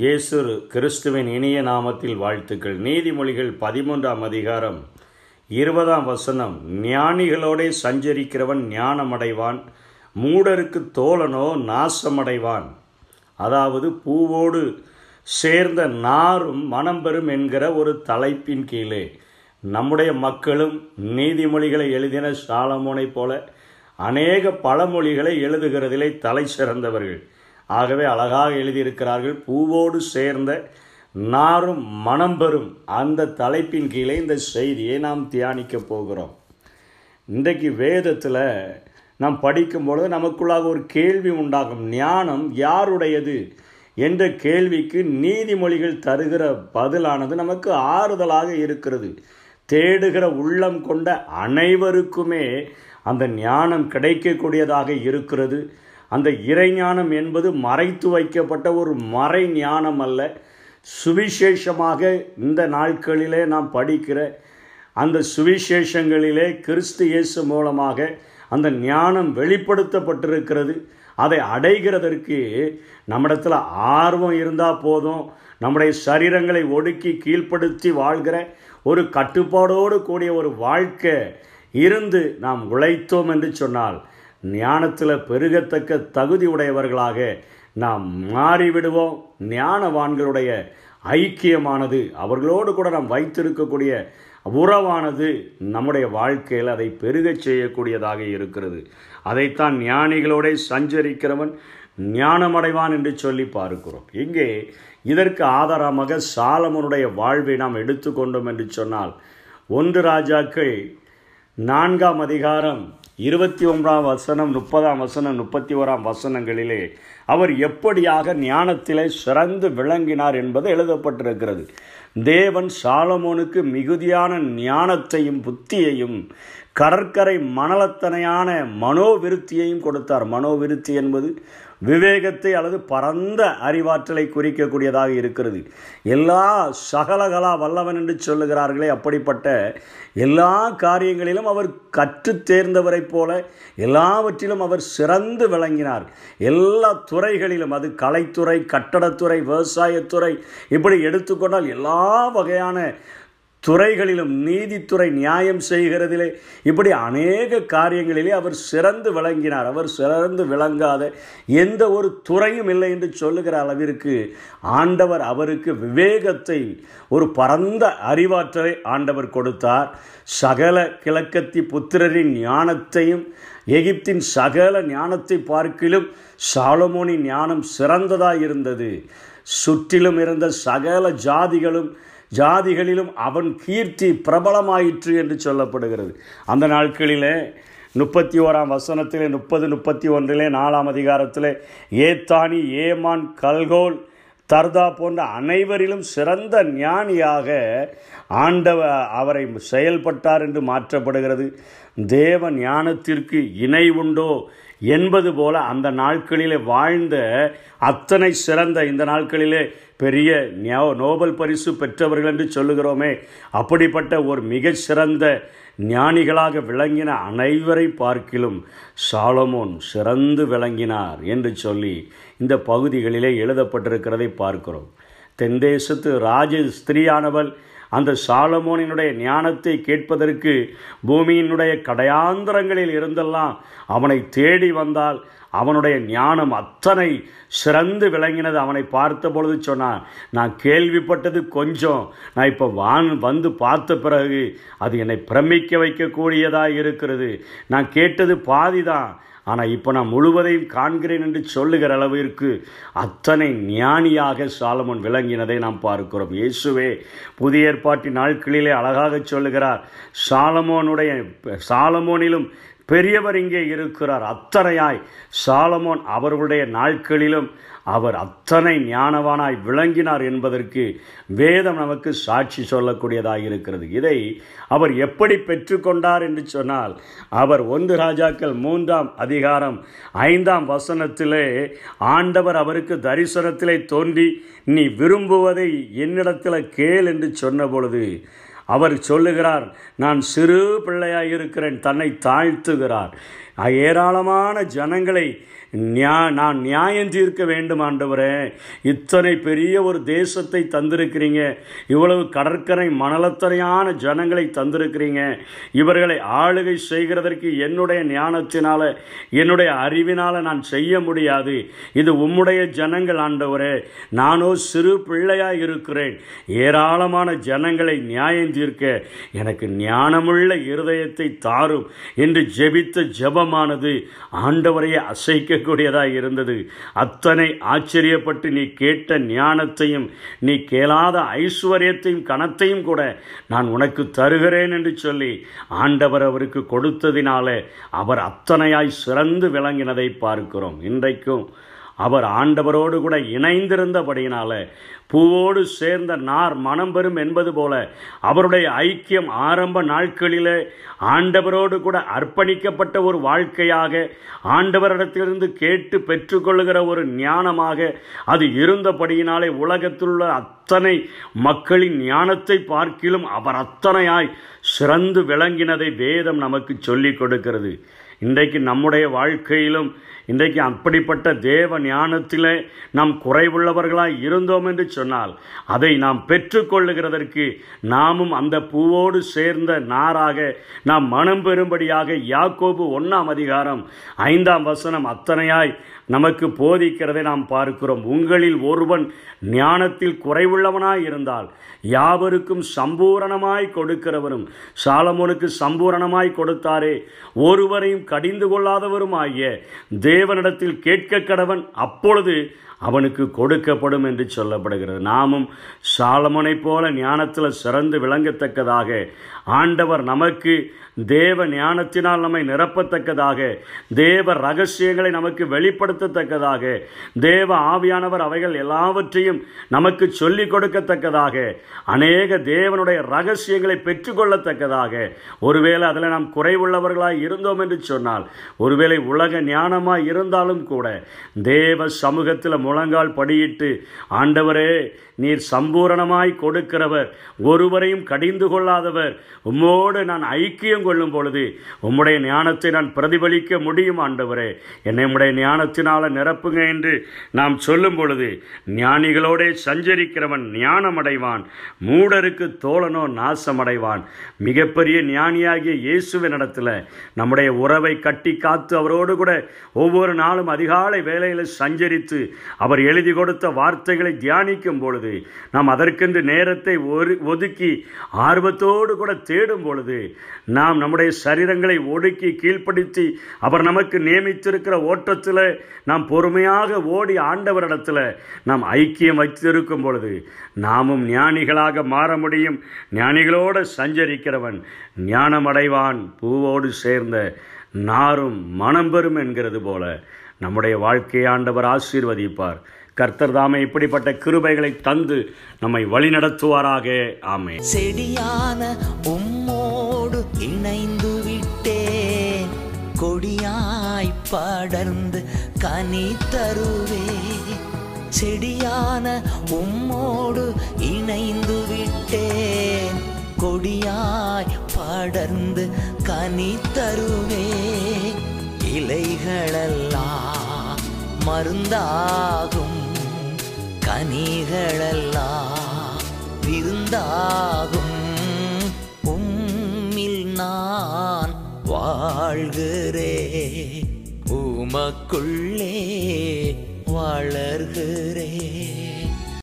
இயேசு கிறிஸ்துவின் இனிய நாமத்தில் வாழ்த்துக்கள். நீதிமொழிகள் பதிமூன்றாம் அதிகாரம் இருபதாம் வசனம். ஞானிகளோடே சஞ்சரிக்கிறவன் ஞானமடைவான் மூடருக்கு தோழனோ நாசமடைவான். அதாவது பூவோடு சேர்ந்த நாரும் மனம் பெறும் என்கிற ஒரு தலைப்பின் கீழே. நம்முடைய மக்களும் நீதிமொழிகளை எழுதின சாலமோனைப் போல அநேக பழமொழிகளை எழுதுகிறதிலே தலை சிறந்தவர்கள். ஆகவே அழகாக எழுதியிருக்கிறார்கள். பூவோடு சேர்ந்த நாரும் மனம் பெறும் அந்த தலைப்பின் கீழே இந்த செய்தியை நாம் தியானிக்க போகிறோம். இன்றைக்கு வேதத்தில் நாம் படிக்கும்பொழுது நமக்குள்ளாக ஒரு கேள்வி உண்டாகும். ஞானம் யாருடையது என்ற கேள்விக்கு நீதிமொழிகள் தருகிற பதிலானது நமக்கு ஆறுதலாக இருக்கிறது. தேடுகிற உள்ளம் கொண்ட அனைவருக்குமே அந்த ஞானம் கிடைக்கக்கூடியதாக இருக்கிறது. அந்த இறைஞானம் என்பது மறைத்து வைக்கப்பட்ட ஒரு மறை ஞானம் அல்ல சுவிசேஷமாக இந்த நாட்களிலே நாம் படிக்கிற அந்த சுவிசேஷங்களிலே கிறிஸ்து இயேசு மூலமாக அந்த ஞானம் வெளிப்படுத்தப்பட்டிருக்கிறது. அதை அடைகிறதற்கு நம்மிடத்தில் ஆர்வம் இருந்தால் போதும். நம்முடைய சரீரங்களை ஒடுக்கி கீழ்ப்படுத்தி வாழ்கிற ஒரு கட்டுப்பாடோடு கூடிய ஒரு வாழ்க்கை இருந்து நாம் உழைத்தோம் என்று சொன்னால் ஞானத்தில் பெருகத்தக்க தகுதி உடையவர்களாக நாம் மாறிவிடுவோம். ஞானவான்களுடைய ஐக்கியமானது அவர்களோடு கூட நாம் வைத்திருக்கக்கூடிய உறவானது நம்முடைய வாழ்க்கையில் அதை பெருகச் செய்யக்கூடியதாக இருக்கிறது. அதைத்தான் ஞானிகளோட சஞ்சரிக்கிறவன் ஞானமடைவான் என்று சொல்லி பார்க்கிறோம். இங்கே இதற்கு ஆதாரமாக சாலமனுடைய வாழ்வை நாம் எடுத்துக்கொண்டோம் என்று சொன்னால் ஒன்று ராஜாக்கள் நான்காம் அதிகாரம் இருபத்தி ஒன்றாம் வசனம் முப்பதாம் வசனம் முப்பத்தி ஓராம் வசனங்களிலே அவர் எப்படியாக ஞானத்திலே சிறந்து விளங்கினார் என்பது எழுதப்பட்டிருக்கிறது. தேவன் சாலமோனுக்கு மிகுதியான ஞானத்தையும் புத்தியையும் கடற்கரை மணலத்தனையான மனோவிருத்தியையும் கொடுத்தார். மனோவிருத்தி என்பது விவேகத்தை அல்லது பரந்த அறிவாற்றலை குறிக்கக்கூடியதாக இருக்கிறது. எல்லா சகலகலா வல்லவன் என்று சொல்லுகிறார்களே அப்படிப்பட்ட எல்லா காரியங்களிலும் அவர் கற்று தேர்ந்தவரைப் போல எல்லாவற்றிலும் அவர் சிறந்து விளங்கினார். எல்லா துறைகளிலும் அது கலைத்துறை கட்டடத்துறை விவசாயத்துறை இப்படி எடுத்துக்கொண்டால் எல்லா வகையான துறைகளிலும் நீதித்துறை நியாயம் செய்கிறதிலே. இப்படி அநேக காரியங்களிலே அவர் சிறந்து விளங்கினார். அவர் சிறந்து விளங்காத எந்த ஒரு துறையும் இல்லை என்று சொல்லுகிற அளவிற்கு ஆண்டவர் அவருக்கு விவேகத்தை ஒரு பரந்த அறிவாற்றலை ஆண்டவர் கொடுத்தார். சகல கிழக்கத்தி புத்திரரின் ஞானத்தையும் எகிப்தின் சகல ஞானத்தை பார்க்கிலும் சாலமோனின் ஞானம் சிறந்ததாக இருந்தது சுற்றிலும் இருந்த சகல ஜாதிகளும் ஜாதிகளிலும் அவன் கீர்த்தி பிரபலமாயிற்று என்று சொல்லப்படுகிறது. அந்த நாட்களிலே முப்பத்தி ஓராம் வசனத்திலே முப்பது முப்பத்தி ஒன்றிலே நாலாம் அதிகாரத்திலே ஏத்தானி ஏமான் கல்கோல் தர்தா போன்ற அனைவரிலும் சிறந்த ஞானியாக ஆண்டவ அவரை செயல்பட்டார் என்று மாற்றப்படுகிறது. தேவ ஞானத்திற்கு இணை உண்டோ என்பது போல அந்த நாட்களிலே வாழ்ந்த அத்தனை சிறந்த இந்த நாட்களிலே பெரிய நோபல் பரிசு பெற்றவர்கள் என்று சொல்லுகிறோமே. அப்படிப்பட்ட ஒரு மிக சிறந்த ஞானிகளாக விளங்கின அனைவரை பார்க்கிலும் சாலமோன் சிறந்து விளங்கினார் என்று சொல்லி இந்த பகுதிகளிலே எழுதப்பட்டிருக்கிறதை பார்க்கிறோம். தென் தேசத்து ராஜ ஸ்திரீயானவள் அந்த சாலமோனினுடைய ஞானத்தை கேட்பதற்கு பூமியினுடைய கடையாந்திரங்களில் இருந்தெல்லாம் அவனை தேடி வந்தால் அவனுடைய ஞானம் அத்தனை சிறந்து விளங்கினது. அவனை பார்த்த பொழுது சொன்னான் நான் கேள்விப்பட்டது கொஞ்சம். நான் இப்போ வான் வந்து பார்த்த பிறகு அது என்னை பிரமிக்க வைக்கக்கூடியதாக இருக்கிறது. நான் கேட்டது பாதி தான் ஆனால் இப்போ நான் முழுவதையும் காண்கிறேன் என்று சொல்லுகிற அளவிற்கு அத்தனை ஞானியாக சாலமோன் விளங்கினதை நாம் பார்க்கிறோம். இயேசுவே புதிய ஏற்பாட்டின் நாட்களிலே அழகாக சொல்லுகிறார் சாலமோனுடைய சாலமோனிலும் பெரியவர் இங்கே இருக்கிறார். அத்தனையாய் சாலமோன் அவர்களுடைய நாட்களிலும் அவர் அத்தனை ஞானவானாய் விளங்கினார் என்பதற்கு வேதம் நமக்கு சாட்சி சொல்லக்கூடியதாக இருக்கிறது. இதை அவர் எப்படி பெற்றுக்கொண்டார் என்று சொன்னால் அவர் ஒன்று ராஜாக்கள் மூன்றாம் அதிகாரம் ஐந்தாம் வசனத்திலே ஆண்டவர் அவருக்கு தரிசனத்திலே தோன்றி நீ விரும்புவதை என்னிடத்தில் கேள் என்று சொன்ன பொழுது அவர் சொல்லுகிறார் நான் சிறு பிள்ளையாக இருக்கிறேன் தன்னை தாழ்த்துகிறார். ஏராளமான ஜனங்களை நியா நான் நியாயம் தீர்க்க வேண்டும் ஆண்டவரே. இத்தனை பெரிய ஒரு தேசத்தை தந்திருக்கிறீங்க. இவ்வளவு கடற்கரை மணலத்தரையான ஜனங்களை தந்திருக்கிறீங்க. இவர்களை ஆளுகை செய்கிறதற்கு என்னுடைய ஞானத்தினால என்னுடைய அறிவினால் நான் செய்ய முடியாது. இது உம்முடைய ஜனங்கள் ஆண்டவரே. நானோ சிறு பிள்ளையாக இருக்கிறேன். ஏராளமான ஜனங்களை நியாயம் தீர்க்க எனக்கு ஞானமுள்ள இருதயத்தை தாரும் என்று ஜெபித்த ஜெபமானது ஆண்டவரையே அசைக்கக்கூடியதாக இருந்தது. அத்தனை ஆச்சரியப்பட்டு நீ கேட்ட ஞானத்தையும் நீ கேளாத ஐஸ்வர்யத்தையும் கணத்தையும் கூட நான் உனக்கு தருகிறேன் என்று சொல்லி ஆண்டவர் அவருக்கு கொடுத்ததினால அவர் அத்தனையாய் சிறந்து விளங்கினதை பார்க்கிறோம். இன்றைக்கும் அவர் ஆண்டவரோடு கூட இணைந்திருந்தபடியினால பூவோடு சேர்ந்த நார் மனம் பெறும் என்பது போல அவருடைய ஐக்கியம் ஆரம்ப நாட்களிலே ஆண்டவரோடு கூட அர்ப்பணிக்கப்பட்ட ஒரு வாழ்க்கையாக ஆண்டவரிடத்திலிருந்து கேட்டு பெற்றுக்கொள்கிற ஒரு ஞானமாக அது இருந்தபடியினாலே உலகத்திலுள்ள அத்தனை மக்களின் ஞானத்தை பார்க்கிலும் அவர் அத்தனையாய் சிறந்து விளங்கினதை வேதம் நமக்கு சொல்லிக் கொடுக்கிறது. இன்றைக்கு நம்முடைய வாழ்க்கையிலும் இன்றைக்கு அப்படிப்பட்ட தேவ ஞானத்திலே நாம் குறைவுள்ளவர்களாய் இருந்தோம் என்று சொன்னால் அதை நாம் பெற்றுக்கொள்ளுகிறதற்கு நாமும் அந்த பூவோடு சேர்ந்த நாராக நாம் மனம் பெறும்படியாக யாக்கோபு ஒன்றாம் அதிகாரம் ஐந்தாம் வசனம் அத்தனையாய் நமக்கு போதிக்கிறதை நாம் பார்க்கிறோம். உங்களில் ஒருவன் ஞானத்தில் குறைவுள்ளவனாய் இருந்தால் யாவருக்கும் சம்பூரணமாய் கொடுக்கிறவரும் சாலமோனுக்கு சம்பூரணமாய் கொடுத்தாரே ஒருவரையும் கடிந்து கொள்ளாதவரும் ஆகிய தே தேவனிடத்தில் கேட்க கடவன் அப்பொழுது அவனுக்கு கொடுக்கப்படும் என்று சொல்லப்படுகிறது. நாமும் சாலமனைப் போல ஞானத்தில் சிறந்து விளங்கத்தக்கதாக ஆண்டவர் நமக்கு தேவ ஞானத்தினால் நம்மை நிரப்பத்தக்கதாக தேவ ரகசியங்களை நமக்கு வெளிப்படுத்தத்தக்கதாக தேவ ஆவியானவர் அவைகள் எல்லாவற்றையும் நமக்கு சொல்லிக் கொடுக்கத்தக்கதாக அநேக தேவனுடைய ரகசியங்களை பெற்றுக்கொள்ளத்தக்கதாக. ஒருவேளை அதில் நாம் குறைவுள்ளவர்களாக இருந்தோம் என்று சொன்னால் ஒருவேளை உலக ஞானமாக இருந்தாலும் கூட தேவ சமூகத்தில் முழங்கால் படியிட்டு ஆண்டவரே நீர் சம்பூரணமாய் கொடுக்கிறவர் ஒருவரையும் கடிந்து கொள்ளாதவர். உம்மோடு நான் ஐக்கியம் கொள்ளும் பொழுது உம்முடைய ஞானத்தை நான் பிரதிபலிக்க முடியும் ஆண்டவரே. என்னை உம்முடைய ஞானத்தினால நிரப்புங்க என்று நாம் சொல்லும் பொழுது ஞானிகளோடே சஞ்சரிக்கிறவன் ஞானமடைவான் மூடருக்கு தோழனோ நாசமடைவான். மிகப்பெரிய ஞானியாகிய இயேசுவின் இடத்துல நம்முடைய உறவை கட்டி காத்து அவரோடு கூட ஒவ்வொரு நாளும் அதிகாலை வேலையில் சஞ்சரித்து அவர் எழுதி கொடுத்த வார்த்தைகளை தியானிக்கும் பொழுது நாம் அதற்கென்று நேரத்தை ஒதுக்கி ஆர்வத்தோடு கூட தேடும் பொழுது நாம் நம்முடைய சரீரங்களை ஒடுக்கி கீழ்ப்படுத்தி அவர் நமக்கு நியமித்திருக்கிற ஓட்டத்தில் நாம் பொறுமையாக ஓடி ஆண்டவரிடத்தில் நாம் ஐக்கியம் வைத்திருக்கும் பொழுது நாமும் ஞானிகளாக மாற முடியும். ஞானிகளோடு சஞ்சரிக்கிறவன் ஞானமடைவான். பூவோடு சேர்ந்த நாரும் மனம் பெறும் என்கிறது போல நம்முடைய வாழ்க்கையை ஆண்டவர் ஆசீர்வதிப்பார். கர்த்தர் தாமே இப்படிப்பட்ட கிருபைகளை தந்து நம்மை வழிநடத்துவாராக. ஆமே செடியான உம்மோடு இணைந்து விட்டேன் கொடியாய் படர்ந்து கனி தருவே. செடியான உம்மோடு இணைந்து விட்டேன் கொடியாய் படர்ந்து கனி தருவே. இலைகளெல்லாம் மருந்தாகும் நீகளெல்லாம் விருந்தாகும். உம்மில் நான் வாழ்கிறே உமக்குள்ளே வளர்கிறேன்.